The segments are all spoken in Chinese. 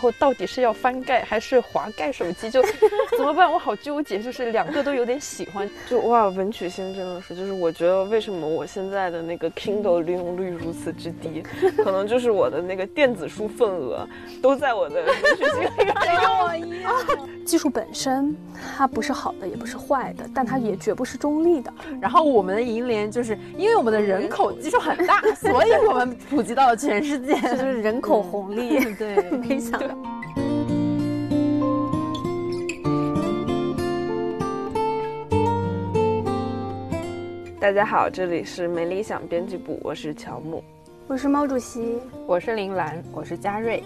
以后到底是要翻盖还是滑盖手机，就 怎么办？我好纠结，就是两个都有点喜欢。就哇，文曲星真的是，就是我觉得为什么我现在的那个 Kindle 利用率如此之低，可能就是我的那个电子书份额都在我的文曲星里面。跟我一样。技术本身它不是好的，也不是坏的，但它也绝不是中立的。然后我们的银联就是因为我们的人口基数很大，所以我们普及到了全世界，这就是人口红利。对，没想到。大家好，这里是没理想编辑部，我是乔木，我是毛主席，我是林兰，我是嘉瑞。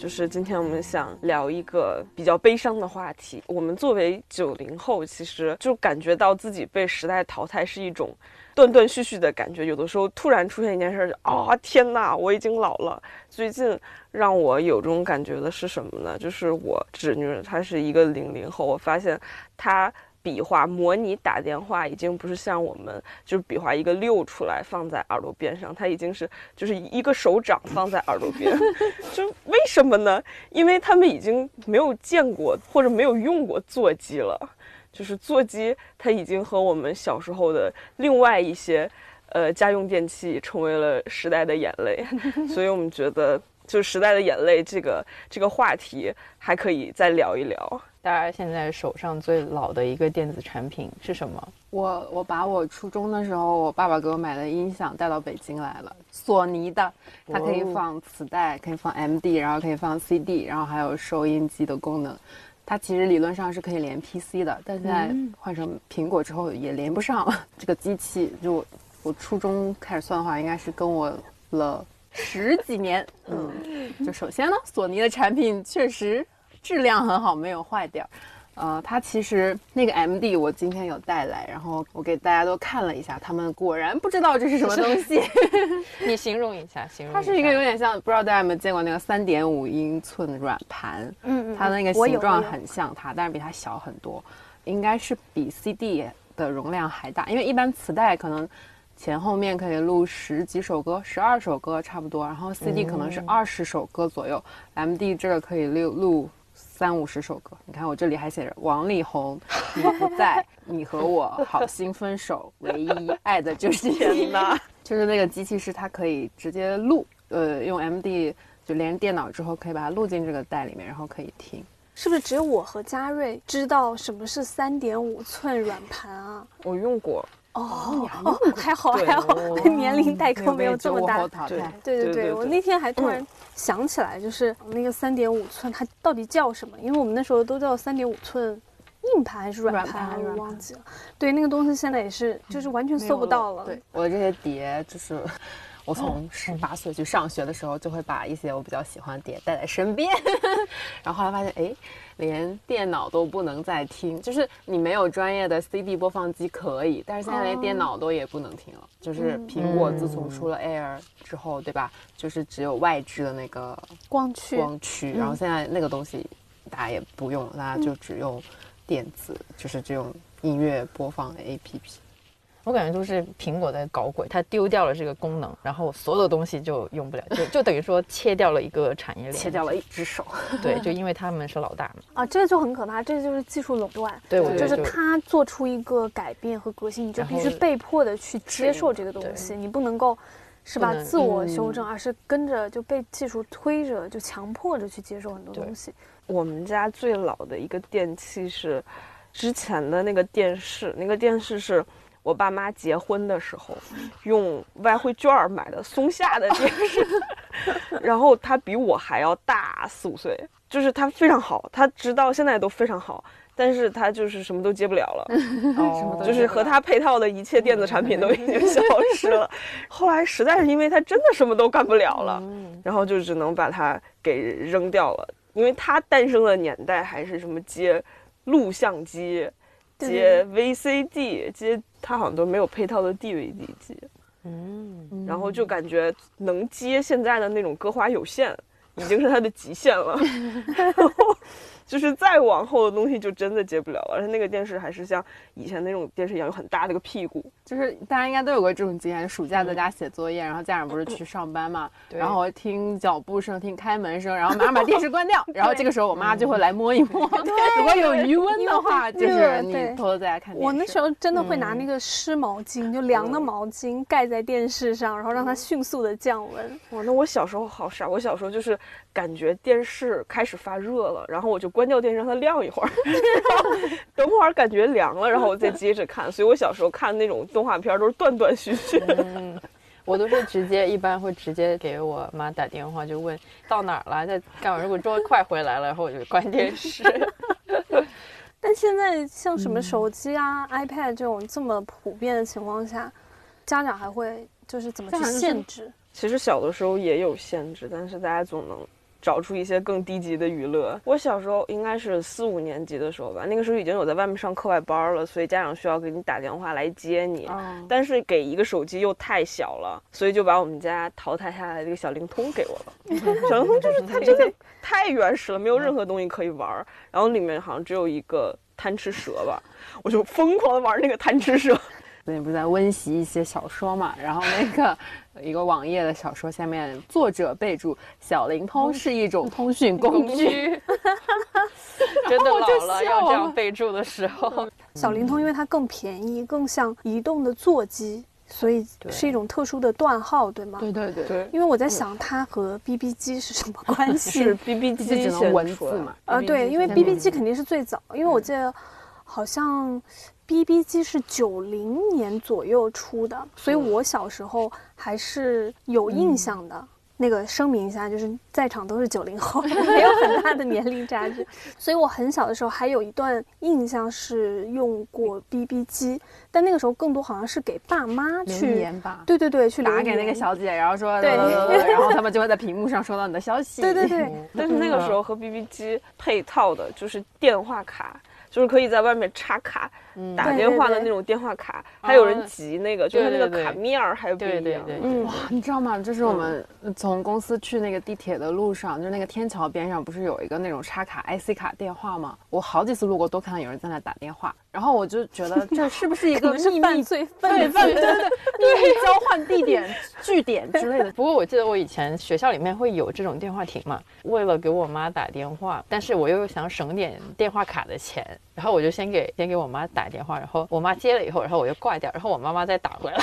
就是今天我们想聊一个比较悲伤的话题。我们作为九零后，其实就感觉到自己被时代淘汰是一种断断续续的感觉。有的时候突然出现一件事，就啊天哪，我已经老了。最近让我有这种感觉的是什么呢？就是我侄女，她是一个零零后，我发现她。比划模拟打电话已经不是像我们，就是比划一个六出来放在耳朵边上，它已经是就是一个手掌放在耳朵边，就为什么呢？因为他们已经没有见过或者没有用过座机了，就是座机它已经和我们小时候的另外一些呃家用电器成为了时代的眼泪，所以我们觉得就时代的眼泪这个这个话题还可以再聊一聊。大家现在手上最老的一个电子产品是什么？我我把我初中的时候我爸爸给我买的音响带到北京来了，索尼的，它可以放磁带，可以放 MD，然后可以放 CD，然后还有收音机的功能。它其实理论上是可以连 PC 的，但现在换成苹果之后也连不上了。这个机器就我初中开始算的话，应该是跟我了十几年。嗯，就首先呢，索尼的产品确实。质量很好，没有坏掉。呃，它其实那个 M D 我今天有带来，然后我给大家都看了一下，他们果然不知道这是什么东西。你形容一下，形容。它是一个有点像，不知道大家有没有见过那个三点五英寸软盘？嗯嗯。它那个形状很像它，但是比它小很多，应该是比 C D 的容量还大，因为一般磁带可能前后面可以录十几首歌，十二首歌差不多，然后 C D 可能是二十首歌左右，M D 这个可以录录。三五十首歌，你看我这里还写着王力宏，你不在，你和我好心分手，唯一爱的就是你呐。就是那个机器是它可以直接录，呃，用 M D 就连电脑之后可以把它录进这个带里面，然后可以听。是不是只有我和嘉瑞知道什么是三点五寸软盘啊？我用过。哦，还好还好，年龄代沟没有这么大。对对对对，我那天还突然想起来，就是那个三点五寸，它到底叫什么？因为我们那时候都叫三点五寸硬盘还是软盘，我忘记了。对，那个东西现在也是，就是完全搜不到了。对，我的这些碟就是。我从十八岁去上学的时候，就会把一些我比较喜欢的碟带在身边，然后后来发现，哎，连电脑都不能再听，就是你没有专业的 CD 播放机可以，但是现在连电脑都也不能听了。就是苹果自从出了 Air 之后，对吧？就是只有外置的那个光驱，光驱，然后现在那个东西大家也不用，大家就只用电子，就是这种音乐播放的 APP。我感觉都是苹果在搞鬼，它丢掉了这个功能，然后所有的东西就用不了，就就等于说切掉了一个产业链，切掉了一只手。对，就因为他们是老大嘛。啊，这个就很可怕，这个就是技术垄断。对，就是他做出一个改变和革新，你就必须被迫的去接受这个东西，你不能够是吧自我修正，而是跟着就被技术推着，就强迫着去接受很多东西。我们家最老的一个电器是之前的那个电视，那个电视是。我爸妈结婚的时候用外汇券买的松下的电视，然后他比我还要大四五岁，就是他非常好，他直到现在都非常好，但是他就是什么都接不了了，哦，就是和他配套的一切电子产品都已经消失了。后来实在是因为他真的什么都干不了了，然后就只能把它给扔掉了，因为他诞生的年代还是什么接录像机。接 VCD，接它好像都没有配套的 DVD 机，嗯，然后就感觉能接现在的那种歌华有线，已经是它的极限了。就是再往后的东西就真的接不了了。而且那个电视还是像以前那种电视一样，有很大的个屁股。就是大家应该都有过这种经验：暑假在家写作业，然后家长不是去上班嘛，然后听脚步声、听开门声，然后马上把电视关掉，然后这个时候我妈就会来摸一摸，如果有余温的话，就是你偷偷在家看电视。我那时候真的会拿那个湿毛巾，就凉的毛巾盖在电视上，然后让它迅速的降温。哇，那我小时候好傻，我小时候就是感觉电视开始发热了，然后我就关掉电视让它亮一会儿，等会儿感觉凉了，然后我再接着看。所以我小时候看那种动画片都是断断续续。嗯我都是直接，一般会直接给我妈打电话，就问到哪儿了，在干嘛。如果说快回来了，然后我就关电视。但现在像什么手机啊、iPad 这种这么普遍的情况下，家长还会就是怎么去限制？其实小的时候也有限制，但是大家总能。找出一些更低级的娱乐。我小时候应该是四五年级的时候吧，那个时候已经有在外面上课外班了，所以家长需要给你打电话来接你。但是给一个手机又太小了，所以就把我们家淘汰下来的这个小灵通给我了。小灵通就是它真的太原始了，没有任何东西可以玩。然后里面好像只有一个贪吃蛇吧，我就疯狂的玩那个贪吃蛇。最近不是在温习一些小说嘛，然后那个。一个网页的小说下面，作者备注：小灵通是一种通讯工具。真的老了要这样备注的时候，小灵通因为它更便宜，更像移动的座机，所以是一种特殊的段号，对吗？对对对对。因为我在想，它和 BB 机是什么 关系？是 BB 机只能文字嘛？啊，对，因为 BB 机肯定是最早，因为我记得好像。B B 机是九零年左右出的，所以我小时候还是有印象的。那个声明一下，就是在场都是九零后，没有很大的年龄差距。所以我很小的时候还有一段印象是用过 B B 机，但那个时候更多好像是给爸妈去对对对，去打给那个小姐，然后说对，然后他们就会在屏幕上收到你的消息。对对对，但是那个时候和 B B 机配套的就是电话卡。就是可以在外面插卡打电话的那种电话卡，还有人集那个，就是那个卡面儿还不一样。哇，你知道吗？就是我们从公司去那个地铁的路上，就是那个天桥边上，不是有一个那种插卡 IC 卡电话吗？我好几次路过都看到有人在那打电话，然后我就觉得这是不是一个秘密罪？对，犯罪，对对，秘密交换地点、据点之类的。不过我记得我以前学校里面会有这种电话亭嘛，为了给我妈打电话，但是我又想省点电话卡的钱。然后我就先给先给我妈打电话，然后我妈接了以后，然后我就挂掉，然后我妈妈再打回来。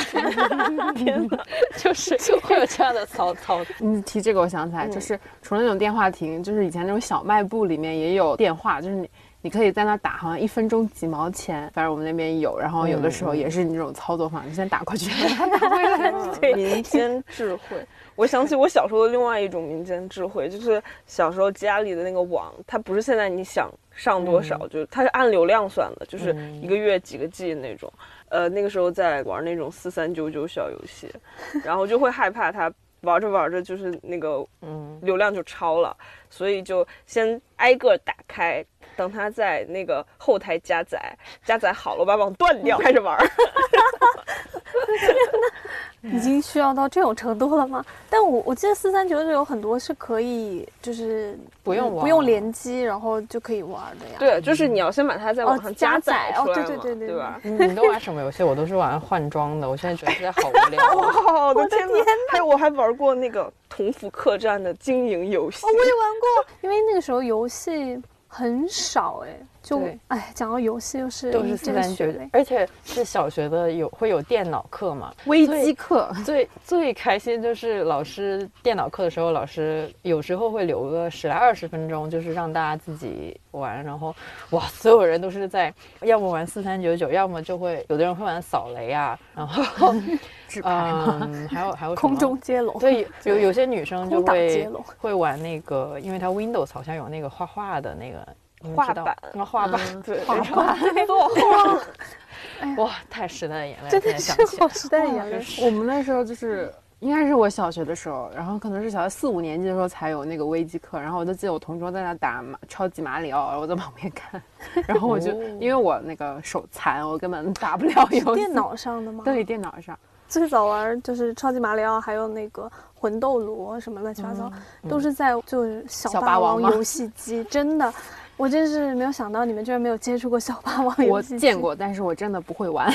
天哪，就是就会有这样的操操。你提这个，我想起来，就是除了那种电话亭，就是以前那种小卖部里面也有电话，就是你你可以在那打，好像一分钟几毛钱，反正我们那边有。然后有的时候也是你这种操作方式，先打过去，打回来。民间智慧。我想起我小时候的另外一种民间智慧，就是小时候家里的那个网，它不是现在你想上多少，就是它是按流量算的，就是一个月几个 G 那种。呃，那个时候在玩那种四三九九小游戏，然后就会害怕它玩着玩着就是那个嗯流量就超了，所以就先挨个打开，等它在那个后台加载，加载好了我把网断掉，开始玩。已经需要到这种程度了吗？但我我记得四三九九有很多是可以，就是不用不用联机，然后就可以玩的呀。对，就是你要先把它在网上加载出来对对对对吧？你都玩什么游戏？我都是玩换装的。我现在觉得现在好无聊。哇，我的天哪！还有我还玩过那个同福客栈的经营游戏。我也玩过，因为那个时候游戏很少哎。就哎，讲到游戏又是都是四三九九，而且是小学的有会有电脑课嘛，微机课。最最开心就是老师电脑课的时候，老师有时候会留个十来二十分钟，就是让大家自己玩。然后哇，所有人都是在要么玩四三九九，要么就会有的人会玩扫雷啊，然后 嗯，还有还有空中接龙。对，有 有些女生就会会玩那个，因为它 Windows 好像有那个画画的那个。画板，画板，对，画板，作画，哇，太时代的眼泪，真的是好时代的眼泪。我们那时候就是，应该是我小学的时候，然后可能是小学四五年级的时候才有那个微机课，然后我就记得我同桌在那打马超级马里奥，我在旁边看，然后我就因为我那个手残，我根本打不了游戏。电脑上的吗？对，电脑上。最早玩就是超级马里奥，还有那个魂斗罗什么乱七八糟，都是在就是小霸王游戏机，真的。我真是没有想到你们居然没有接触过小霸王游戏我见过，但是我真的不会玩，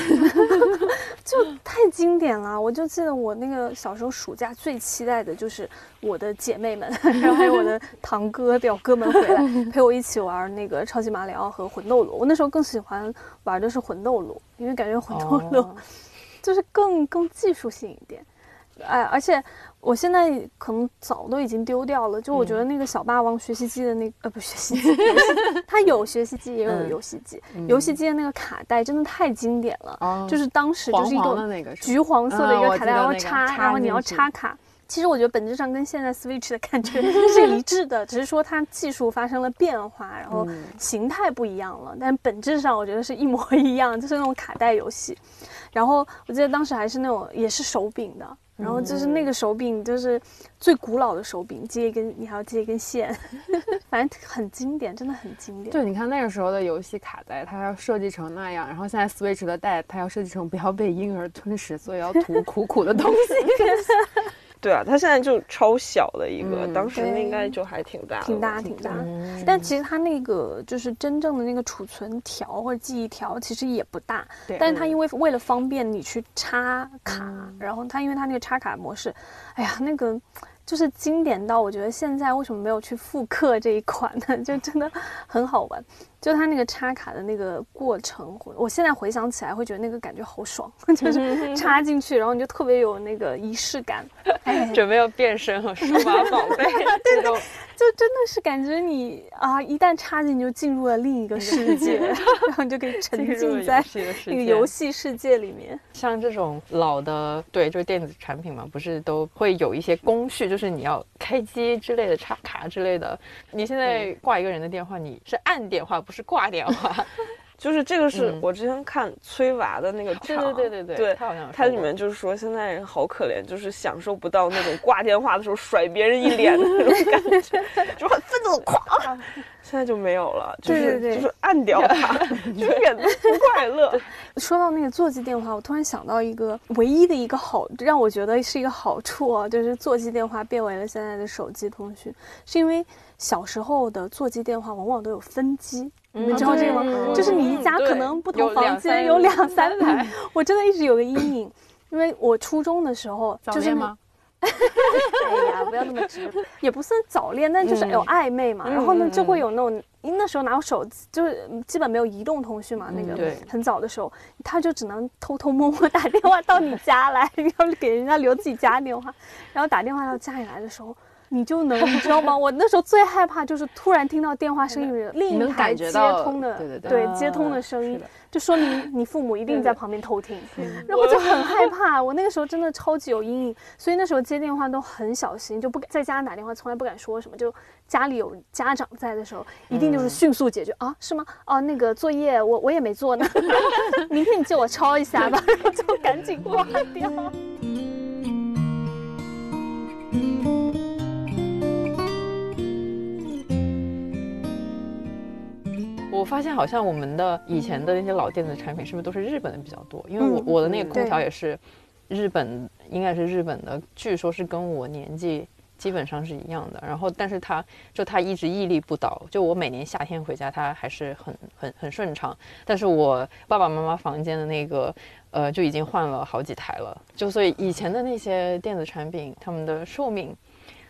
就太经典了。我就记得我那个小时候暑假最期待的就是我的姐妹们，然后还有我的堂哥表哥们回来 陪我一起玩那个超级马里奥和魂斗罗。我那时候更喜欢玩的是魂斗罗，因为感觉魂斗罗就是更更技术性一点。哎，而且我现在可能早都已经丢掉了。就我觉得那个小霸王学习机的那呃不 学习机，它有学习机也有游戏机。游戏机的那个卡带真的太经典了，就是当时就是一个橘黄色的一个卡带，然后插，然后你要插卡。其实我觉得本质上跟现在 Switch 的感觉 是一致的，只是说它技术发生了变化，然后形态不一样了，但本质上我觉得是一模 一样，就是那种卡带游戏。然后我记得当时还是那种也是手柄的。然后就是那个手柄，就是最古老的手柄，接一根你还要接一根线，反正很经典，真的很经典。对，你看那个时候的游戏卡带，它要设计成那样，然后现在 Switch 的带，它要设计成不要被婴儿吞食，所以要涂 苦苦的东西。对啊，它现在就超小的一个，当时应该就还挺大，挺大挺大。但其实它那个就是真正的那个储存条或者记忆条，其实也不大。对。但是它因为为了方便你去插卡，然后它因为它那个插卡模式，哎呀，那个。就是经典到我觉得现在为什么没有去复刻这一款呢？就真的很好玩，就它那个插卡的那个过程，我现在回想起来会觉得那个感觉好爽，就是 插进去，然后你就特别有那个仪式感，准备要变身和数码宝 贝这种。就真的是感觉你啊，一旦插进就进入了另一个世界，然后你就可以沉浸在那个游戏世界里面。像这种老的，对，就是电子产品嘛，不是都会有一些工序，就是你要开机之类的、插卡之类的。你现在挂一个人的电话，你是按电话，不是挂电话。就是这个是我之前看崔娃的那个，对对对对对，他好像他里面就是说现在人好可怜，就是享受不到那种挂电话的时候甩别人一脸的那种感觉，就很愤怒，咵，现在就没有了，就是就是按掉它，就一点都不快乐。说到那个座机电话，我突然想到一个唯一的一个好，让我觉得是一个好处啊，就是座机电话变为了现在的手机通讯，是因为小时候的座机电话往往都有分机。你们知道这个吗？就是你一家可能不同房间有两三台，我真的一直有个阴影，因为我初中的时候就是吗？哎呀，不要那么直，也不算早恋，但就是有暧昧嘛。然后呢，就会有那种，因为那时候哪有手机，就是基本没有移动通讯嘛。那个很早的时候，他就只能偷偷摸摸 打电话到你家来，要给人家留自己家电话，然后打电话到家里来的时候。你就能，你知道吗？我那时候最害怕就是突然听到电话声音里另一台接通的，对对对，接通的声音，就说明你父母一定在旁边偷听，然后就很害怕。我那个时候真的超级有阴影，所以那时候接电话都很小心，就不敢在家打电话，从来不敢说什么。就家里有家长在的时候，一定就是迅速解决啊？是吗？哦，那个作业我我也没做呢，明天你借我抄一下吧，就赶紧挂掉。我发现好像我们的以前的那些老电子产品是不是都是日本的比较多？因为我我的那个空调也是日本，应该是日本的，据说是跟我年纪基本上是一样的。然后，但是它就它一直屹立不倒，就我每年夏天回家，它还是很很很顺畅。但是我爸爸妈妈房间的那个，呃，就已经换了好几台了。就所以以前的那些电子产品，他们的寿命。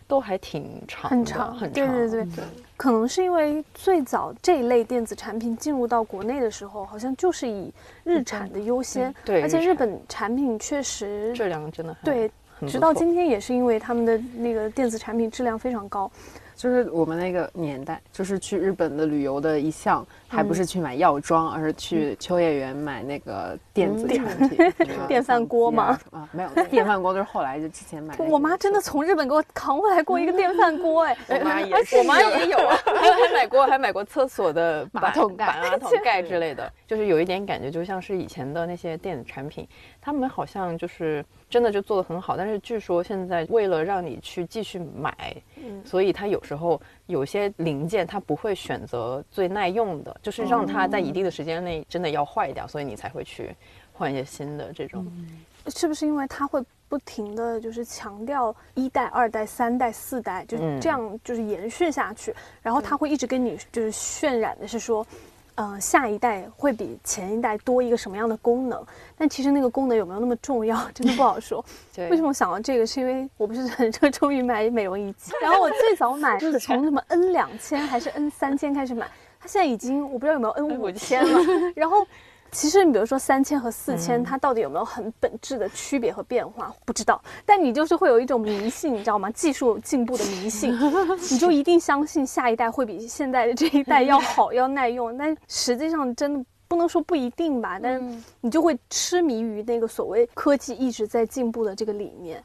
都还挺长，很长，很长。对对对，可能是因为最早这一类电子产品进入到国内的时候，好像就是以日产的优先。对，而且日本产品确实质量真的对，直到今天也是因为他们的那个电子产品质量非常高。就是我们那个年代，就是去日本的旅游的一项，还不是去买药妆，而是去秋叶原买那个电子产品，电饭锅吗？啊，没有，电饭锅都是后来就之前买。我妈真的从日本给我扛回来过一个电饭锅，哎，我妈也，我妈也有，还 有还买过，还买过厕所的马桶盖、马桶盖之类的，就是有一点感觉，就像是以前的那些电子产品，他们好像就是真的就做的很好，但是据说现在为了让你去继续买。所以它有时候有些零件它不会选择最耐用的，就是让它在一定的时间内真的要坏掉，所以你才会去换一些新的这种。是不是因为它会不停的就是强调一代、二代、三代、四代，就这样就是延续下去，然后它会一直跟你就是渲染的是说。嗯，下一代会比前一代多一个什么样的功能？但其实那个功能有没有那么重要，真的不好说。为什么想到这个？是因为我不是很热衷于买美容仪器，然后我最早买 就是从什么 N 两千还是 N 三千开始买，它现在已经我不知道有没有 N 五千了，然后。其实你比如说三千和四千，它到底有没有很本质的区别和变化？不知道。但你就是会有一种迷信，你知道吗？技术进步的迷信，你就一定相信下一代会比现在的这一代要好、要耐用。但实际上真的不能说不一定吧。但你就会痴迷于那个所谓科技一直在进步的这个理念。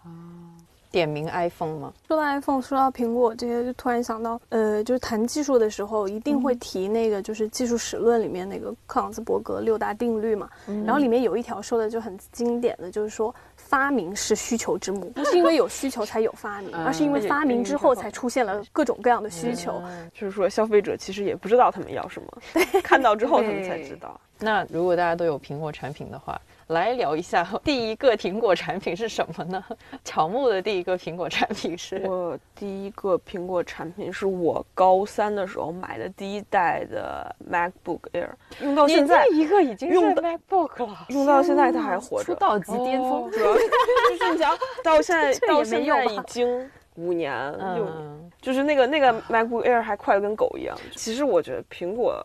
点名 iPhone 吗？说到 iPhone，说到苹果这些，就突然想到，呃，就是谈技术的时候，一定会提那个，就是技术史论里面那个克朗兹伯格六大定律嘛。然后里面有一条说的就很经典的就是说，发明是需求之母，不是因为有需求才有发明，而是因为发明之后才出现了各种各样的需求。就是说，消费者其实也不知道他们要什么，看到之后他们才知道。那如果大家都有苹果产品的话。来聊一下 第一个苹果产品是什么呢？乔木的第一个苹果产品是我第一个苹果产品是我高三的时候买的第一代的 MacBook Air，用到现在一个已经用 MacBook 了，用到现在它还活着，出道即巅峰，主要是就是你想到现在到现在已经五年六年，就是那个那个 MacBook Air 还快的跟狗一样。其实我觉得苹果。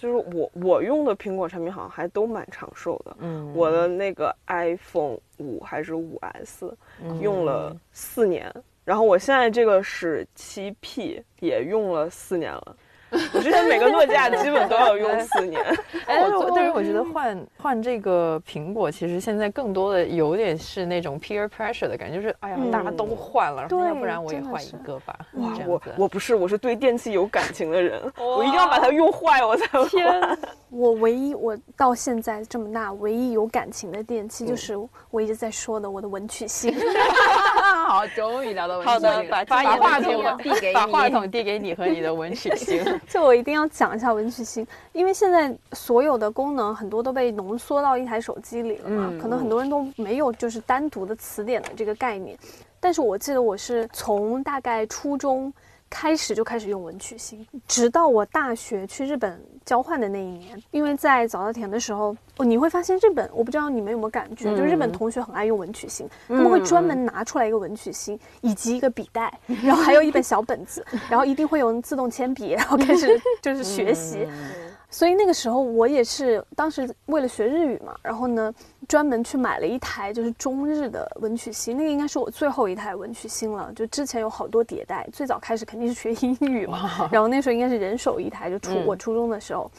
就是我我用的苹果产品好像还都蛮长寿的，嗯，我的那个 iPhone 五还是五 S，用了四年，然后我现在这个是七 P，也用了四年了。我之前每个诺基亚基本都要用 四年，哎，但是我觉得换换这个苹果，其实现在更多的有点是那种 peer pressure 的感觉，就是哎呀，大家都换了，要不然我也换一个吧。哇，我我不是，我是对电器有感情的人，我一定要把它用坏我才换。我唯一我到现在这么大唯一有感情的电器，就是我一直在说的我的文曲星。好，终于聊到文曲星。好的，把把话筒递给你，把话筒递给你和你的文曲星。就我一定要讲一下文曲星，因为现在所有的功能很多都被浓缩到一台手机里了嘛，可能很多人都没有就是单独的词典的这个概念。但是我记得我是从大概初中。开始就开始用文曲星，直到我大学去日本交换的那一年，因为在早稻田的时候，哦，你会发现日本，我不知道你们有没有感觉，就日本同学很爱用文曲星，他们会专门拿出来一个文曲星，以及一个笔袋，然后还有一本小本子，然后一定会用自动铅笔，然后开始就是学习。所以那个时候我也是，当时为了学日语嘛，然后呢，专门去买了一台就是中日的文曲星，那个应该是我最后一台文曲星了。就之前有好多迭代，最早开始肯定是学英语嘛，然后那时候应该是人手一台，就初我初中的时候。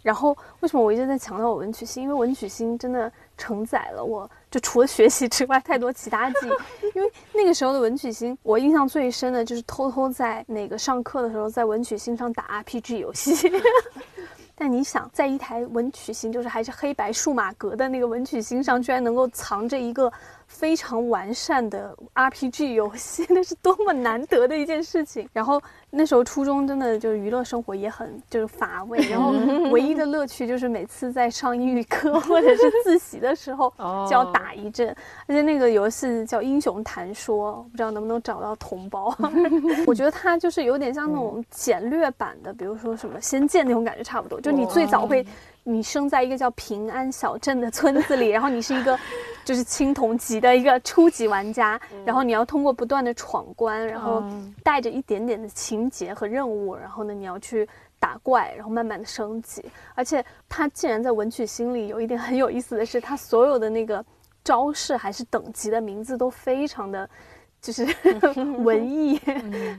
然后为什么我一直在强调我文曲星？因为文曲星真的承载了我就除了学习之外太多其他记忆。因为那个时候的文曲星，我印象最深的就是偷偷在那个上课的时候在文曲星上打 RPG 游戏。但你想，在一台文曲星，就是还是黑白数码格的那个文曲星上，居然能够藏着一个。非常完善的 RPG 游戏，那是多么难得的一件事情。然后那时候初中真的就是娱乐生活也很就是乏味，然后唯一的乐趣就是每次在上英语课或者是自习的时候就要打一阵。而且那个游戏叫《英雄谈说》，不知道能不能找到同胞。我觉得它就是有点像那种简略版的，比如说什么《仙剑》那种感觉差不多。就你最早会。你生在一个叫平安小镇的村子里，然后你是一个就是青铜级的一个初级玩家，然后你要通过不断的闯关，然后带着一点点的情节和任务，然后呢你要去打怪，然后慢慢的升级。而且它竟然在文曲星里有一点很有意思的是，它所有的那个招式还是等级的名字都非常的，就是 文艺。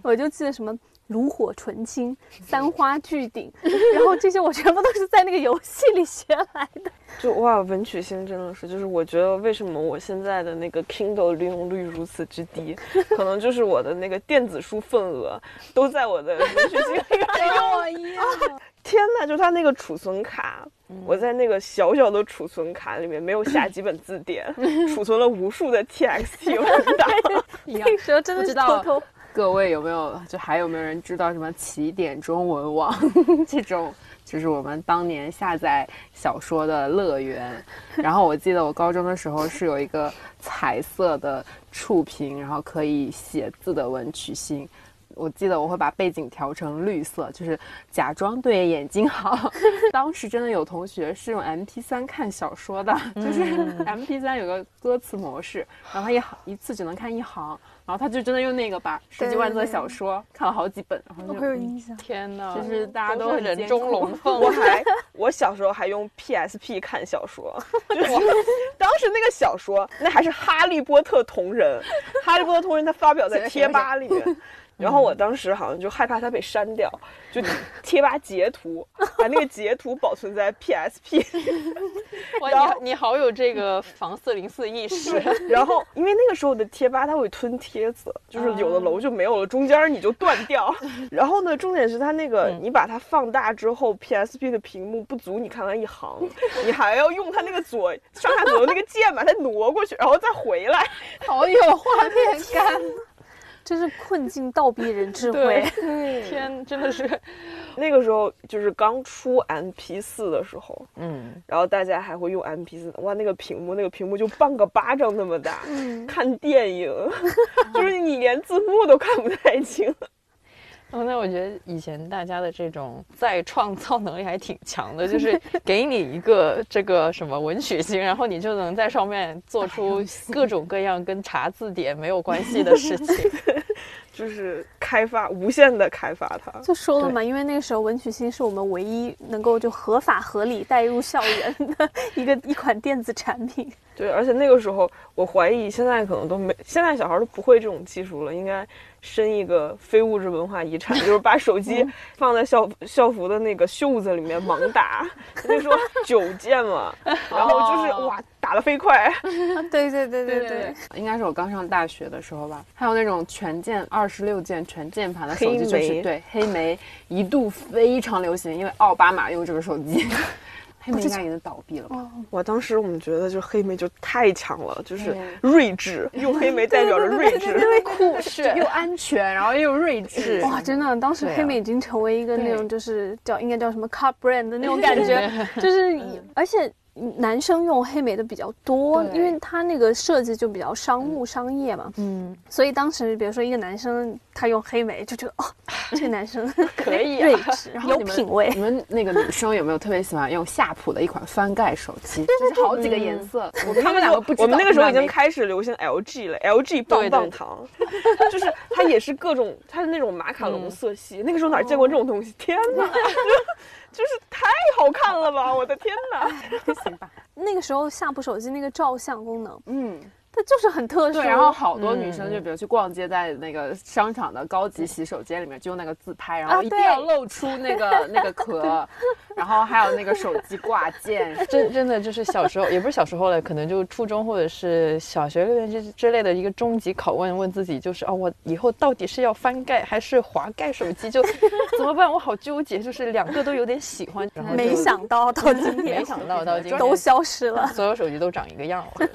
我就记得什么。炉火纯青，三花聚顶，然后这些我全部都是在那个游戏里学来的。就哇，文曲星真的是，就是我觉得为什么我现在的那个 Kindle 利用率如此之低，可能就是我的那个电子书份额都在我的文曲星里面用。天哪，就它那个储存卡，我在那个小小的储存卡里面没有下几本字典，储存了无数的 TXT 文档。那时候真的是偷偷。各位有没有就还有没有人知道什么起点中文网 这种？就是我们当年下载小说的乐园。然后我记得我高中的时候是有一个彩色的触屏，然后可以写字的文曲星。我记得我会把背景调成绿色，就是假装对眼睛好。当时真的有同学是用 M P 三看小说的，就是 M P 三有个歌词模式，然后一行一次只能看一行，然后他就真的用那个把十几万字的小说看了好几本。然后我有印象，天哪！就是大家都人中龙凤。我还 我小时候还用 P S P 看小说，就是当时那个小说那还是哈利波特同人，哈利波特同人他发表在 贴吧里面。然后我当时好像就害怕它被删掉，就贴吧截图，把那个截图保存在 PSP。哇，你你好有这个防四零四意识。然后因为那个时候的贴吧它会吞帖子，就是有的楼就没有了，中间你就断掉。然后呢，重点是它那个你把它放大之后，PSP 的屏幕不足你看完一行，你还要用它那个左上下左右那个键把它挪过去，然后再回来，好有画面感。真是困境倒逼人智慧，天，真的是，那个时候就是刚出 M P 四的时候，嗯，然后大家还会用 M P 四，哇，那个屏幕，那个屏幕就半个巴掌那么大，看电影，就是你连字幕都看不太清。哦，那我觉得以前大家的这种再创造能力还挺强的，就是给你一个 这个什么文曲星，然后你就能在上面做出各种各样跟查字典没有关系的事情。就是开发无限的开发它，就说了嘛，因为那个时候文曲星是我们唯一能够就合法合理带入校园的一个一款电子产品。对，而且那个时候我怀疑现在可能都没，现在小孩都不会这种技术了，应该申一个非物质文化遗产，就是把手机放在校校服的那个袖子里面猛打，那时候九键嘛，然后就是哇。打的飞快，对对对对对，应该是我刚上大学的时候吧。还有那种全键二十六键全键盘的手机，就是对黑莓一度非常流行，因为奥巴马用这个手机。黑莓应该已经倒闭了吧？我当时我们觉得就黑莓就太强了，就是睿智，用黑莓代表着睿智，酷是又安全，然后又睿智。哇，真的，当时黑莓已经成为一个那种就是叫应该叫什么 car brand 的那种感觉，就是而且。男生用黑莓的比较多，因为它那个设计就比较商务商业嘛。嗯，所以当时比如说一个男生他用黑莓，就觉得哦，这个男生 可以睿智，有品味。你们那个女生有没有特别喜欢用夏普的一款翻盖手机？就是好几个颜色。他们两个不知道。我们那个时候已经开始流行 LG 了，LG 棒棒糖，就是它也是各种，它是那种马卡龙色系。那个时候哪见过这种东西？天哪！就是太好看了吧！我的天哪，行吧。那个时候夏普手机那个照相功能，嗯。它就是很特殊，对。然后好多女生就比如去逛街，在那个商场的高级洗手间里面，就用那个自拍，然后一定要露出那个 那个壳，然后还有那个手机挂件。真真的就是小时候，也不是小时候了，可能就初中或者是小学六年级之类的一个终极拷问，问自己就是哦，我以后到底是要翻盖还是滑盖手机？就怎么办？我好纠结，就是两个都有点喜欢。然后没想到到今天，没想到到今 天都消失了，所有手机都长一个样了。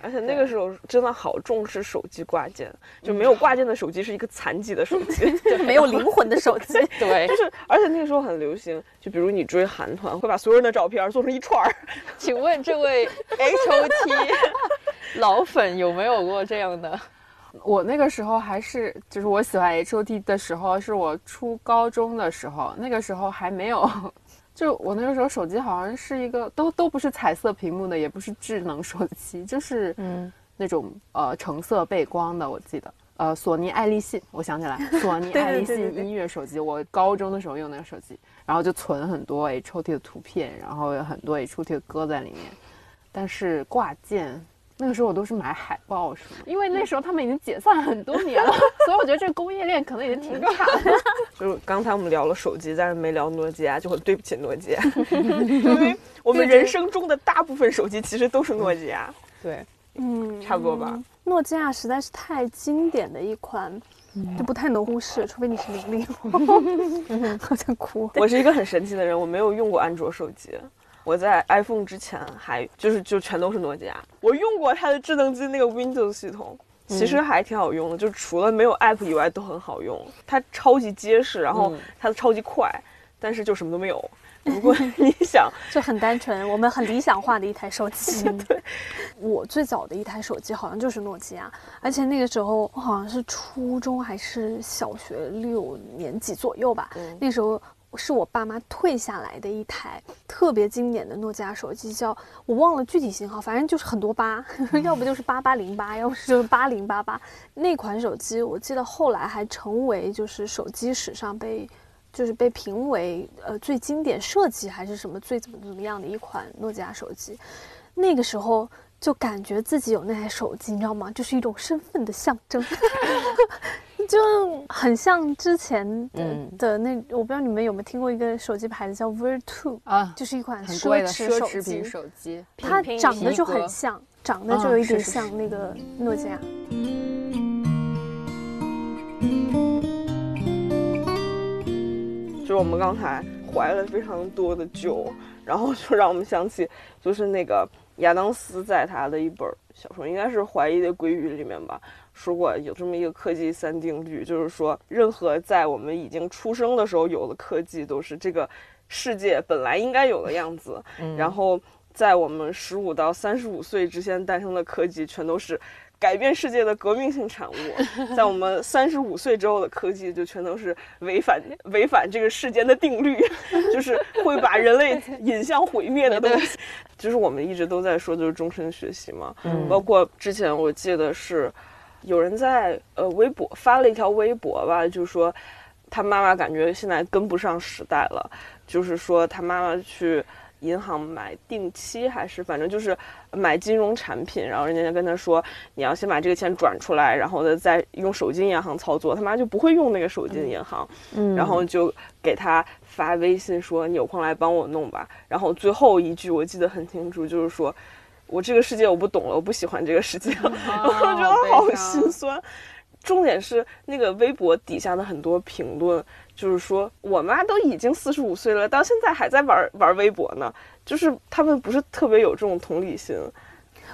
而且那个时候真的好重视手机挂件，就没有挂件的手机是一个残疾的手机，就没有灵魂的手机。对，就是而且那个时候很流行，就比如你追韩团，会把所有人的照片做成一串儿。请问这位 H O T 老粉有没有过这样的？我那个时候还是就是我喜欢 H O T 的时候，是我初高中的时候，那个时候还没有。就我那个时候手机好像是一个都都不是彩色屏幕的，也不是智能手机，就是嗯那种呃橙色背光的。我记得呃索尼爱立信，我想起来索尼 爱立信音乐手机，我高中的时候用那个手机，然后就存很多 H O T 的图片，然后有很多 H O T 的歌在里面，但是挂件。那个时候我都是买海报，是吗？因为那时候他们已经解散很多年了，所以我觉得这个供应链可能已经停产了。就是刚才我们聊了手机，但是没聊诺基亚，就很对不起诺基亚，因为我们人生中的大部分手机其实都是诺基亚。对，嗯，差不多吧。诺基亚实在是太经典的一款，就不太能忽视，除非你是零零后。好想哭。我是一个很神奇的人，我没有用过安卓手机。我在 iPhone 之前还就是就全都是诺基亚，我用过它的智能机那个 Windows 系统，其实还挺好用的，就除了没有 app 以外都很好用。它超级结实，然后它超级快，但是就什么都没有。如果 你想，就很单纯，我们很理想化的一台手机。对，我最早的一台手机好像就是诺基亚，而且那个时候好像是初中还是小学六年级左右吧。那时候是我爸妈退下来的一台特别经典的诺基亚手机，叫我忘了具体型号，反正就是很多八，要不就是八八零八，要不就是八零八八。那款手机我记得后来还成为就是手机史上被。就是被评为呃最经典设计还是什么最怎么怎么样的一款诺基亚手机，那个时候就感觉自己有那台手机，你知道吗？就是一种身份的象征，就很像之前的的那，我不知道你们有没有听过一个手机牌子叫 Vertu，啊，就是一款奢侈奢侈品手机，它长得就很像，长得就有一点像那个诺基亚。就是我们刚才怀了非常多的酒，然后就让我们想起，就是那个亚当斯在他的一本小说，应该是《怀疑的鲑鱼》里面吧，说过有这么一个科技三定律，就是说任何在我们已经出生的时候有的科技，都是这个世界本来应该有的样子，然后在我们十五到三十五岁之间诞生的科技，全都是。改变世界的革命性产物，在我们三十五岁之后的科技就全都是违反违反这个世间的定律，就是会把人类引向毁灭的东西。就是我们一直都在说，就是终身学习嘛。嗯，包括之前我记得是有人在呃微博发了一条微博吧，就说他妈妈感觉现在跟不上时代了，就是说他妈妈去。银行买定期还是反正就是买金融产品，然后人家就跟他说，你要先把这个钱转出来，然后呢再用手机银行操作。他妈就不会用那个手机银行，嗯，然后就给他发微信说你有空来帮我弄吧。然后最后一句我记得很清楚，就是说我这个世界我不懂了，我不喜欢这个世界了，我觉得好心酸。重点是那个微博底下的很多评论。就是说，我妈都已经四十五岁了，到现在还在玩玩微博呢。就是他们不是特别有这种同理心。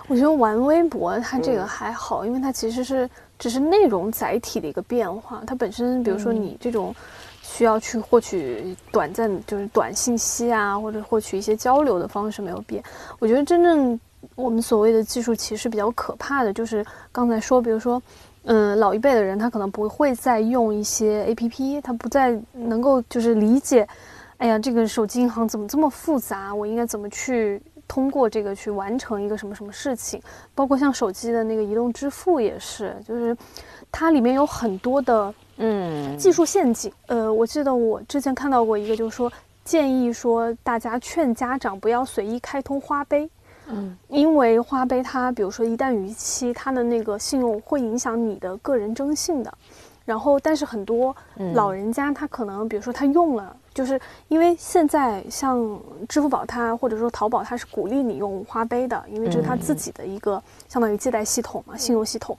我觉得玩微博它这个还好，因为它其实是只是内容载体的一个变化。它本身，比如说你这种需要去获取短暂就是短信息啊，或者获取一些交流的方式没有变。我觉得真正我们所谓的技术歧视比较可怕的就是刚才说，比如说。嗯，老一辈的人他可能不会再用一些 A P P，他不再能够就是理解，哎呀，这个手机银行怎么这么复杂？我应该怎么去通过这个去完成一个什么什么事情？包括像手机的那个移动支付也是，就是它里面有很多的嗯技术陷阱。呃，我记得我之前看到过一个，就是说建议说大家劝家长不要随意开通花呗。嗯，因为花呗它，比如说一旦逾期，它的那个信用会影响你的个人征信的。然后，但是很多老人家他可能，比如说他用了，就是因为现在像支付宝它或者说淘宝它是鼓励你用花呗的，因为这是他自己的一个相当于借贷系统嘛，信用系统。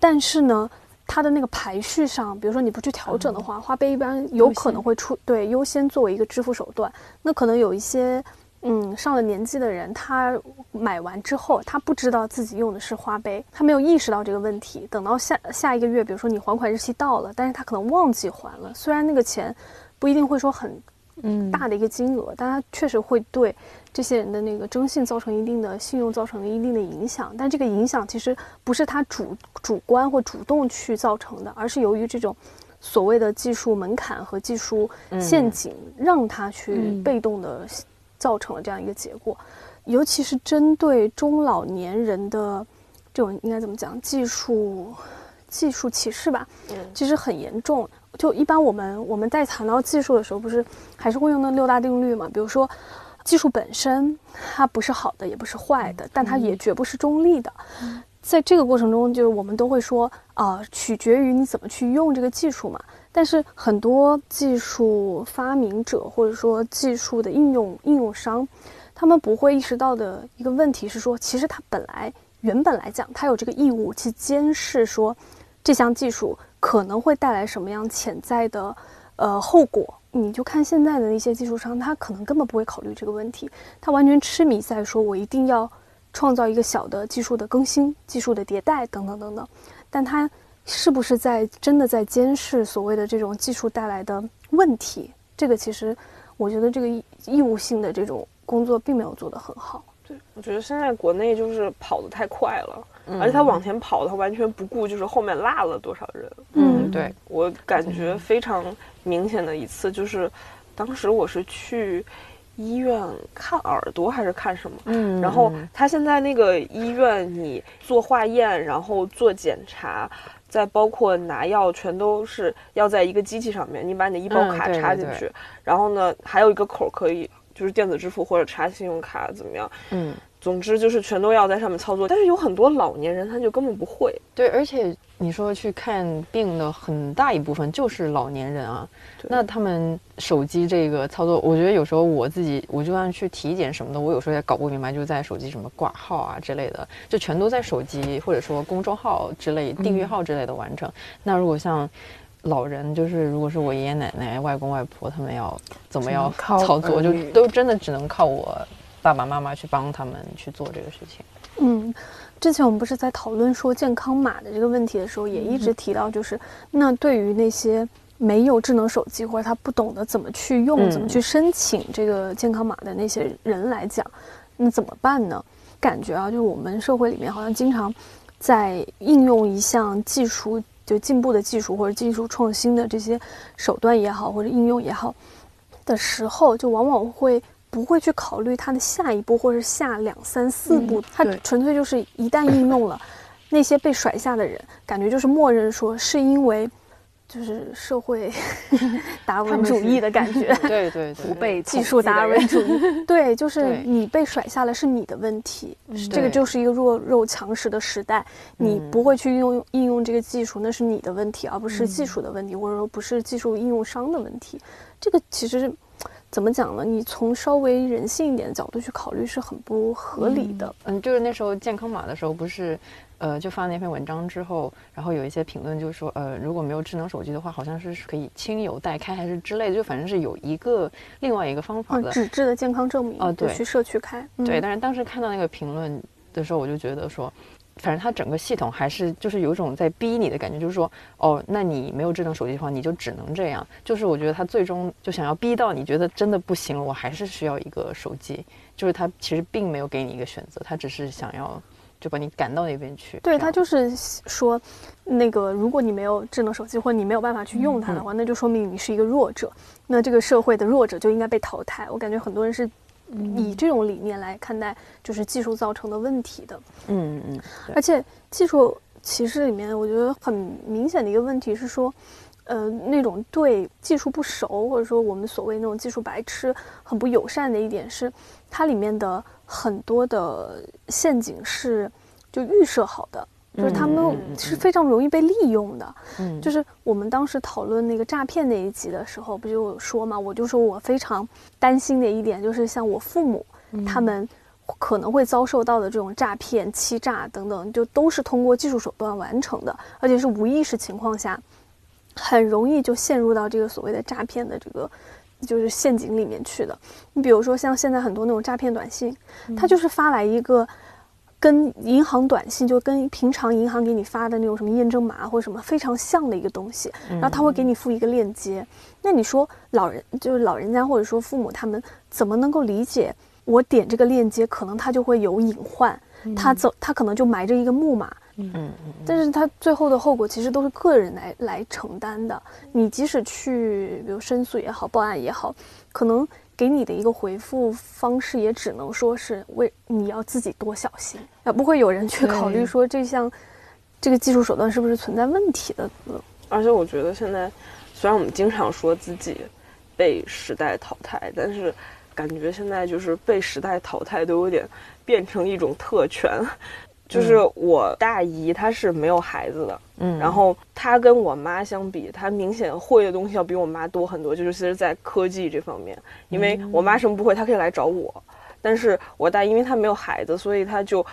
但是呢，它的那个排序上，比如说你不去调整的话，花呗一般有可能会出对优先作为一个支付手段。那可能有一些。嗯，上了年纪的人，他买完之后，他不知道自己用的是花呗，他没有意识到这个问题。等到下下一个月，比如说你还款日期到了，但是他可能忘记还了。虽然那个钱不一定会说很嗯大的一个金额，但他确实会对这些人的那个征信造成一定的信用造成一定的影响。但这个影响其实不是他主主观或主动去造成的，而是由于这种所谓的技术门槛和技术陷阱，让他去被动的。造成了这样一个结果，尤其是针对中老年人的这种应该怎么讲技术技术歧视吧？嗯，其实很严重。就一般我们我们在谈到技术的时候，不是还是会用那六大定律嘛？比如说，技术本身它不是好的，也不是坏的，但它也绝不是中立的。在这个过程中，就是我们都会说啊，取决于你怎么去用这个技术嘛。但是很多技术发明者或者说技术的应用应用商，他们不会意识到的一个问题是说，其实他本来原本来讲，他有这个义务去监视说这项技术可能会带来什么样潜在的呃后果。你就看现在的那些技术商，他可能根本不会考虑这个问题，他完全痴迷在说我一定要。创造一个小的技术的更新、技术的迭代等等等等，但他是不是在真的在监视所谓的这种技术带来的问题？这个其实我觉得这个义务性的这种工作并没有做得很好。对，我觉得现在国内就是跑得太快了，而且他往前跑，他完全不顾就是后面落了多少人。嗯，对我感觉非常明显的一次就是，当时我是去医院看耳朵还是看什么，嗯，然后他现在那个医院，你做化验，然后做检查，再包括拿药，全都是要在一个机器上面，你把你的医保卡插进去，然后呢，还有一个口可以。就是电子支付或者插信用卡怎么样？嗯，总之就是全都要在上面操作。但是有很多老年人他就根本不会。对，而且你说去看病的很大一部分就是老年人啊，那他们手机这个操作，我觉得有时候我自己，我就算去体检什么的，我有时候也搞不明白，就在手机什么挂号啊之类的，就全都在手机或者说公众号之类、订阅号之类的完成。那如果像。老人就是，如果是我爷爷奶奶、外公外婆，他们要怎么样操作，就都真的只能靠我爸爸妈妈去帮他们去做这个事情。嗯，之前我们不是在讨论说健康码的这个问题的时候，也一直提到，就是那对于那些没有智能手机或者他不懂得怎么去用、怎么去申请这个健康码的那些人来讲，那怎么办呢？感觉啊，就是我们社会里面好像经常在应用一项技术。就进步的技术或者技术创新的这些手段也好，或者应用也好的时候，就往往会不会去考虑它的下一步，或者下两三四步，它纯粹就是一旦应用了，那些被甩下的人，感觉就是默认说是因为。就是社会 达尔文主义的感觉，对对对，不被技术达尔文主义，对，就是你被甩下了是你的问题，这个就是一个弱肉强食的时代，你不会去用应用这个技术，那是你的问题，而不是技术的问题，或者说不是技术应用商的问题。这个其实怎么讲呢？你从稍微人性一点的角度去考虑是很不合理的。嗯，就是那时候健康码的时候不是。呃，就发那篇文章之后，然后有一些评论就说，呃，如果没有智能手机的话，好像是可以亲友代开还是之类的，就反正是有一个另外一个方法的纸质的健康证明，呃，对，去社区开，对。但是当时看到那个评论的时候，我就觉得说，反正它整个系统还是就是有一种在逼你的感觉，就是说，哦，那你没有智能手机的话，你就只能这样。就是我觉得它最终就想要逼到你觉得真的不行了，我还是需要一个手机。就是它其实并没有给你一个选择，它只是想要。就把你赶到那边去。对它就是说，那个如果你没有智能手机，或者你没有办法去用它的话，那就说明你是一个弱者。那这个社会的弱者就应该被淘汰。我感觉很多人是以这种理念来看待，就是技术造成的问题的。嗯嗯。而且技术歧视里面，我觉得很明显的一个问题是说，呃，那种对技术不熟，或者说我们所谓那种技术白痴，很不友善的一点是，它里面的。很多的陷阱是就预设好的，就是他们是非常容易被利用的。嗯，就是我们当时讨论那个诈骗那一集的时候，不就有说嘛？我就说我非常担心的一点就是，像我父母他们可能会遭受到的这种诈骗、欺诈等等，就都是通过技术手段完成的，而且是无意识情况下，很容易就陷入到这个所谓的诈骗的这个。就是陷阱里面去的。你比如说，像现在很多那种诈骗短信，它就是发来一个跟银行短信，就跟平常银行给你发的那种什么验证码或者什么非常像的一个东西，然后他会给你附一个链接。那你说老人就是老人家或者说父母他们怎么能够理解我点这个链接，可能他就会有隐患，他走他可能就埋着一个木马。嗯嗯，但是他最后的后果其实都是个人来来承担的。你即使去，比如申诉也好，报案也好，可能给你的一个回复方式也只能说是为你要自己多小心，啊，不会有人去考虑说这项这个技术手段是不是存在问题的。而且我觉得现在，虽然我们经常说自己被时代淘汰，但是感觉现在就是被时代淘汰都有点变成一种特权。就是我大姨，她是没有孩子的，嗯，然后她跟我妈相比，她明显会的东西要比我妈多很多，就是其实，在科技这方面，因为我妈什么不会，她可以来找我，但是我大，因为她没有孩子，所以她就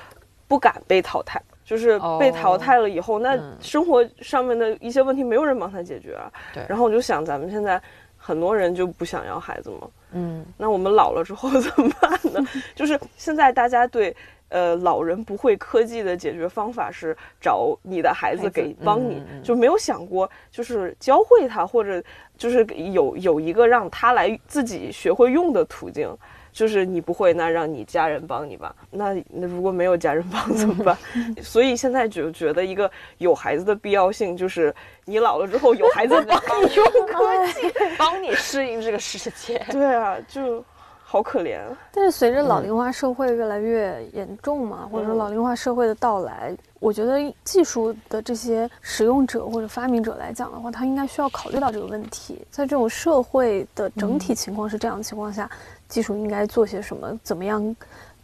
不敢被淘汰，就是被淘汰了以后，那生活上面的一些问题没有人帮她解决啊，对，然后我就想，咱们现在很多人就不想要孩子嘛，嗯，那我们老了之后怎么办呢？就是现在大家对。呃，老人不会科技的解决方法是找你的孩子给帮你，就没有想过就是教会他，或者就是有有一个让他来自己学会用的途径。就是你不会，那让你家人帮你吧。那那如果没有家人帮怎么办？所以现在就觉得一个有孩子的必要性，就是你老了之后有孩子帮你用科技，帮你适应这个世界。对啊，就。好可怜，但是随着老龄化社会越来越严重嘛，或者说老龄化社会的到来，我觉得技术的这些使用者或者发明者来讲的话，他应该需要考虑到这个问题。在这种社会的整体情况是这样的情况下，技术应该做些什么？怎么样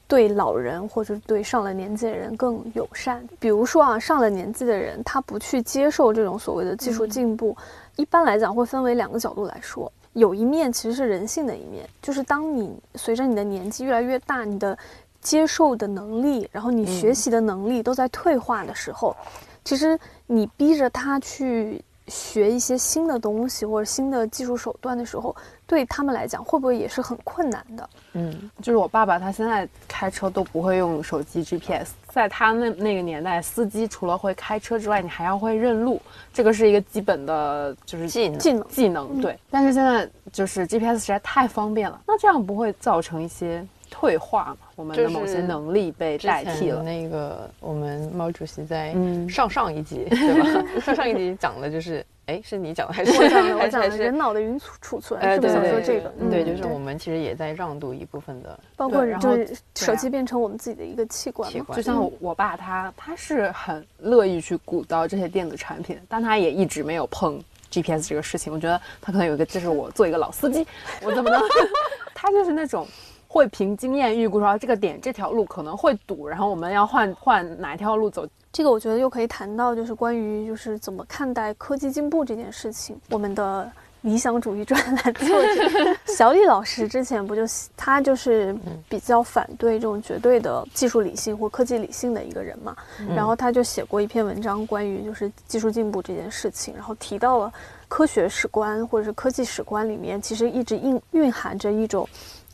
对老人或者对上了年纪的人更友善？比如说啊，上了年纪的人他不去接受这种所谓的技术进步，一般来讲会分为两个角度来说。有一面其实是人性的一面，就是当你随着你的年纪越来越大，你的接受的能力，然后你学习的能力都在退化的时候，其实你逼着他去学一些新的东西或者新的技术手段的时候，对他们来讲会不会也是很困难的？嗯，就是我爸爸他现在开车都不会用手机 GPS。在他那那个年代，司机除了会开车之外，你还要会认路，这个是一个基本的，就是技能技能技能。对，但是现在就是 GPS 实在太方便了，那这样不会造成一些退化嘛？我们的某些能力被代替了。那个我们毛主席在上上一集 对吧？上上一集讲的就是。哎，是你讲的还是我讲的？我讲的人脑的云储储存，是不是想说这个？对，就是我们其实也在让渡一部分的，包括就是手机变成我们自己的一个器官。就像我爸他他是很乐意去鼓捣这些电子产品，但他也一直没有碰 GPS 这个事情。我觉得他可能有一个，就是我做一个老司机，我怎么能？他就是那种会凭经验预估说这个点这条路可能会堵，然后我们要换换哪一条路走。这个我觉得又可以谈到，就是关于就是怎么看待科技进步这件事情。我们的理想主义专栏作者小李老师之前不就他就是比较反对这种绝对的技术理性或科技理性的一个人嘛？然后他就写过一篇文章，关于就是技术进步这件事情，然后提到了科学史观或者是科技史观里面，其实一直蕴蕴含着一种，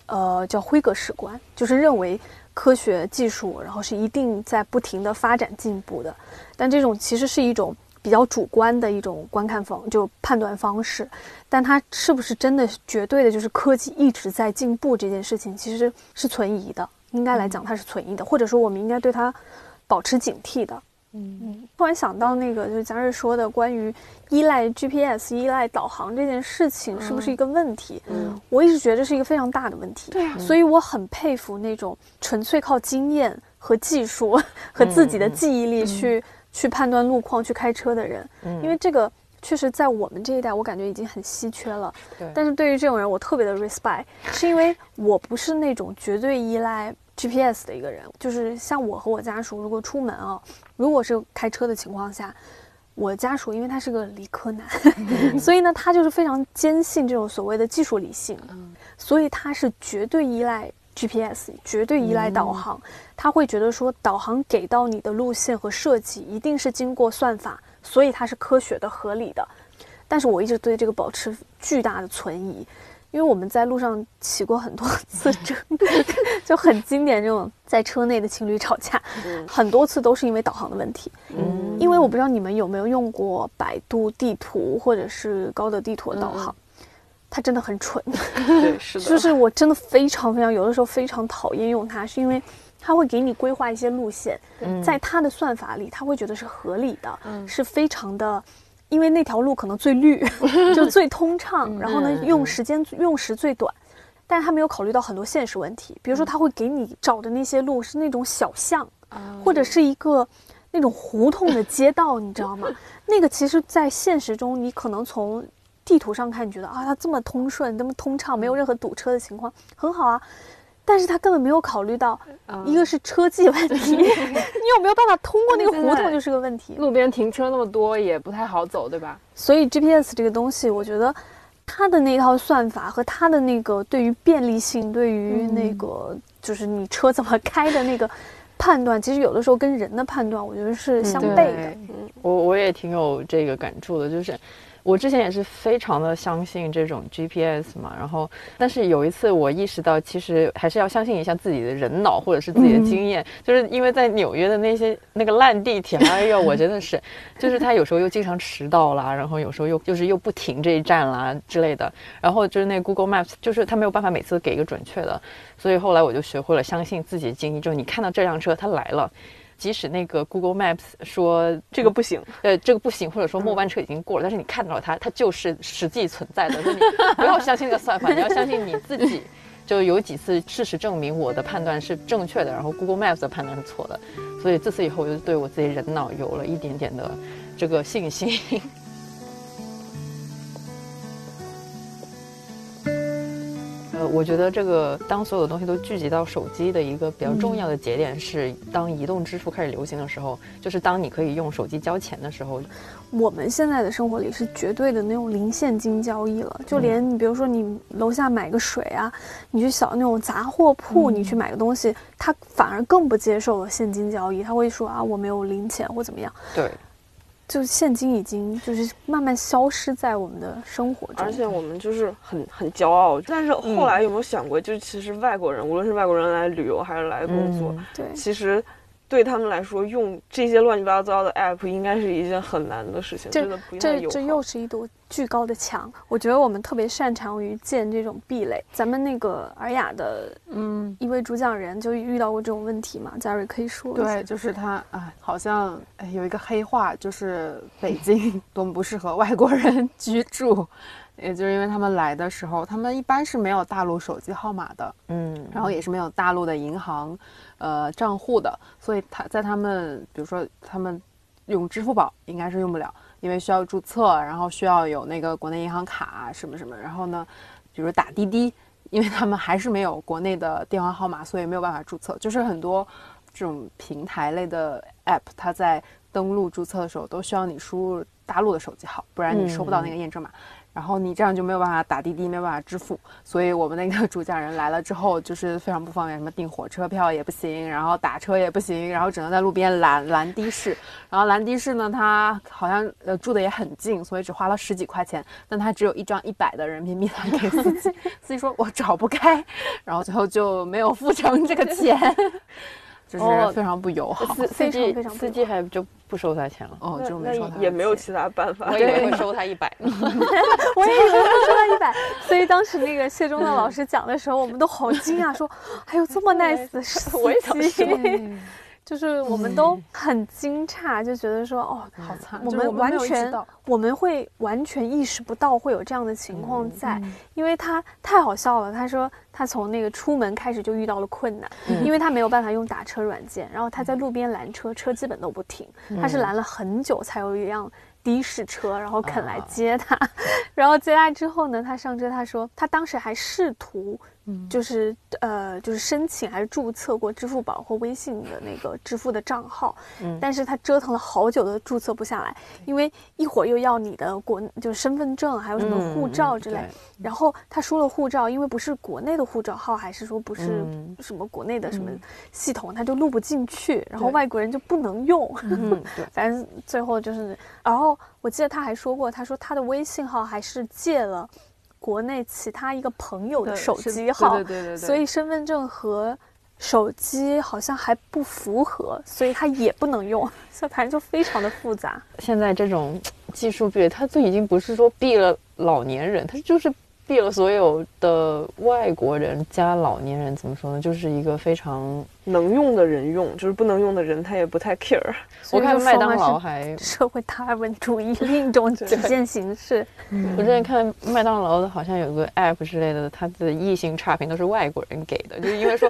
呃，叫辉格史观，就是认为。科学技术，然后是一定在不停的发展进步的，但这种其实是一种比较主观的一种观看方，就判断方式。但它是不是真的绝对的，就是科技一直在进步这件事情，其实是存疑的。应该来讲，它是存疑的，或者说我们应该对它保持警惕的。嗯嗯，突然想到那个，就是佳瑞说的关于依赖 GPS、依赖导航这件事情，是不是一个问题？嗯，我一直觉得是一个非常大的问题。对啊，所以我很佩服那种纯粹靠经验和技术和自己的记忆力去去判断路况、去开车的人。嗯，因为这个确实在我们这一代，我感觉已经很稀缺了。对，但是对于这种人，我特别的 respect，是因为我不是那种绝对依赖。GPS 的一个人，就是像我和我家属，如果出门啊，如果是开车的情况下，我家属因为他是个理科男，所以呢，他就是非常坚信这种所谓的技术理性，所以他是绝对依赖 GPS，绝对依赖导航，他会觉得说导航给到你的路线和设计一定是经过算法，所以它是科学的、合理的。但是我一直对这个保持巨大的存疑。因为我们在路上起过很多次争，就很经典这种在车内的情侣吵架，很多次都是因为导航的问题。嗯，因为我不知道你们有没有用过百度地图或者是高德地图的导航，它真的很蠢。对，是的。就是我真的非常非常有的时候非常讨厌用它，是因为它会给你规划一些路线，在它的算法里，它会觉得是合理的，是非常的。因为那条路可能最绿，就最通畅，然后呢，用时间用时最短，但是他没有考虑到很多现实问题，比如说他会给你找的那些路是那种小巷，或者是一个那种胡同的街道，你知道吗？那个其实，在现实中，你可能从地图上看，你觉得啊，它这么通顺，这么通畅，没有任何堵车的情况，很好啊。但是他根本没有考虑到，一个是车技问题，你有没有办法通过那个胡同就是个问题。路边停车那么多也不太好走，对吧？所以 GPS 这个东西，我觉得它的那套算法和它的那个对于便利性、对于那个就是你车怎么开的那个判断，其实有的时候跟人的判断，我觉得是相悖的。嗯，我我也挺有这个感触的，就是。我之前也是非常的相信这种 GPS 嘛，然后但是有一次我意识到，其实还是要相信一下自己的人脑或者是自己的经验，就是因为在纽约的那些那个烂地铁，哎呦，我真的是，就是他有时候又经常迟到啦，然后有时候又就是又不停这一站啦之类的，然后就是那 Google Maps，就是他没有办法每次给一个准确的，所以后来我就学会了相信自己的经历，就是你看到这辆车它来了。即使那个 Google Maps 说这个不行，呃，这个不行，或者说末班车已经过了，但是你看到了它，它就是实际存在的。你不要相信那个算法，你要相信你自己。就有几次事实证明我的判断是正确的，然后 Google Maps 的判断是错的。所以自此以后，我就对我自己人脑有了一点点的这个信心。呃，我觉得这个当所有的东西都聚集到手机的一个比较重要的节点是，当移动支付开始流行的时候，就是当你可以用手机交钱的时候。我们现在的生活里是绝对的那种零现金交易了，就连你比如说你楼下买个水啊，你去小那种杂货铺，你去买个东西，他反而更不接受现金交易，他会说啊我没有零钱或怎么样。对。就现金已经就是慢慢消失在我们的生活中，而且我们就是很很骄傲。但是后来有没有想过，就其实外国人，无论是外国人来旅游还是来工作，对，其实。对他们来说，用这些乱七八糟的 app 应该是一件很难的事情。这这这又是一堵巨高的墙。我觉得我们特别擅长于建这种壁垒。咱们那个尔雅的嗯一位主讲人就遇到过这种问题嘛？嘉瑞可以说。对，就是他啊，好像有一个黑话，就是北京 多么不适合外国人居住。也就是因为他们来的时候，他们一般是没有大陆手机号码的，嗯，然后也是没有大陆的银行，呃，账户的，所以他在他们，比如说他们用支付宝应该是用不了，因为需要注册，然后需要有那个国内银行卡什么什么，然后呢，比如打滴滴，因为他们还是没有国内的电话号码，所以没有办法注册。就是很多这种平台类的 app，它在登录注册的时候都需要你输入大陆的手机号，不然你收不到那个验证码。然后你这样就没有办法打滴滴，没有办法支付，所以我们那个主讲人来了之后，就是非常不方便，什么订火车票也不行，然后打车也不行，然后只能在路边拦拦的士。然后拦的士呢，他好像呃住的也很近，所以只花了十几块钱，但他只有一张一百的人民币给司机，司机说我找不开，然后最后就没有付成这个钱。就是非常不友好，司司机司机还就不收他钱了，哦，就没收他，也没有其他办法，我以为会收他一百，我也以为会收他一百，所以当时那个谢忠的老师讲的时候，我们都好惊讶，说还有这么 nice 的司机。就是我们都很惊诧，就觉得说哦，好惨，我们完全我们会完全意识不到会有这样的情况在，因为他太好笑了。他说他从那个出门开始就遇到了困难，因为他没有办法用打车软件，然后他在路边拦车，车基本都不停，他是拦了很久才有一辆的士车，然后肯来接他，然后接他之后呢，他上车，他说他当时还试图。就是呃，就是申请还是注册过支付宝或微信的那个支付的账号，嗯，但是他折腾了好久都注册不下来，因为一会儿又要你的国就是身份证，还有什么护照之类，然后他输了护照，因为不是国内的护照号，还是说不是什么国内的什么系统，他就录不进去，然后外国人就不能用，反正最后就是，然后我记得他还说过，他说他的微信号还是借了。国内其他一个朋友的手机号，对对对，所以身份证和手机好像还不符合，所以他也不能用，所以反正就非常的复杂。现在这种技术壁垒，它就已经不是说避了老年人，它就是。避了所有的外国人加老年人，怎么说呢？就是一个非常能用的人用，就是不能用的人他也不太 care。我看麦当劳还社会达尔文主义另一种体现形式。我之前看麦当劳的好像有个 app 之类的，它的异性差评都是外国人给的，就是因为说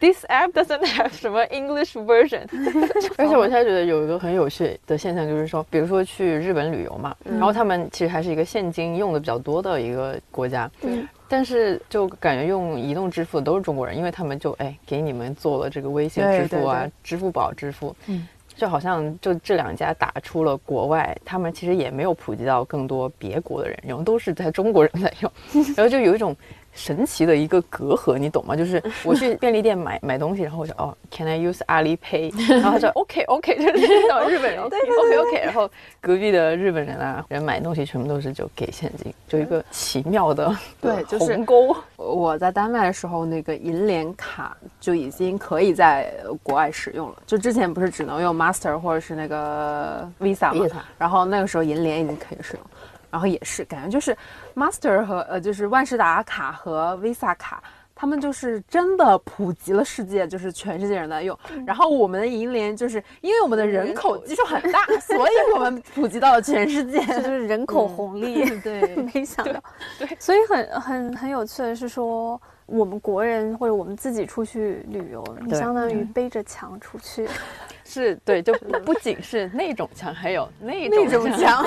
this app doesn't have 什么 English version。而且我现在觉得有一个很有趣的现象，就是说，比如说去日本旅游嘛，然后他们其实还是一个现金用的比较多的一个国家。对，但是就感觉用移动支付的都是中国人，因为他们就哎给你们做了这个微信支付啊、支付宝支付，嗯，就好像就这两家打出了国外，他们其实也没有普及到更多别国的人用，都是在中国人在用，然后就有一种神奇的一个隔阂，你懂吗？就是我去便利店买买东西，然后我说哦，Can I use Alipay？然后他说 OK OK，就是那种 日本人 OK OK，然后隔壁的日本人啊，人买东西全部都是就给现金，就一个奇妙的对鸿沟。我在丹麦的时候，那个银联卡就已经可以在国外使用了，就之前不是只能用 Master 或者是那个 Visa 吗？然后那个时候银联已经可以使用。然后也是感觉就是 Master 和呃就是万事达卡和 Visa 卡，他们就是真的普及了世界，就是全世界人在用。然后我们的银联就是因为我们的人口基数很大，所以我们普及到了全世界，就是人口红利。对，没想到。对，所以很很很有趣的是说，我们国人或者我们自己出去旅游，你相当于背着墙出去。是对，就 不仅是那种墙，还有那种墙，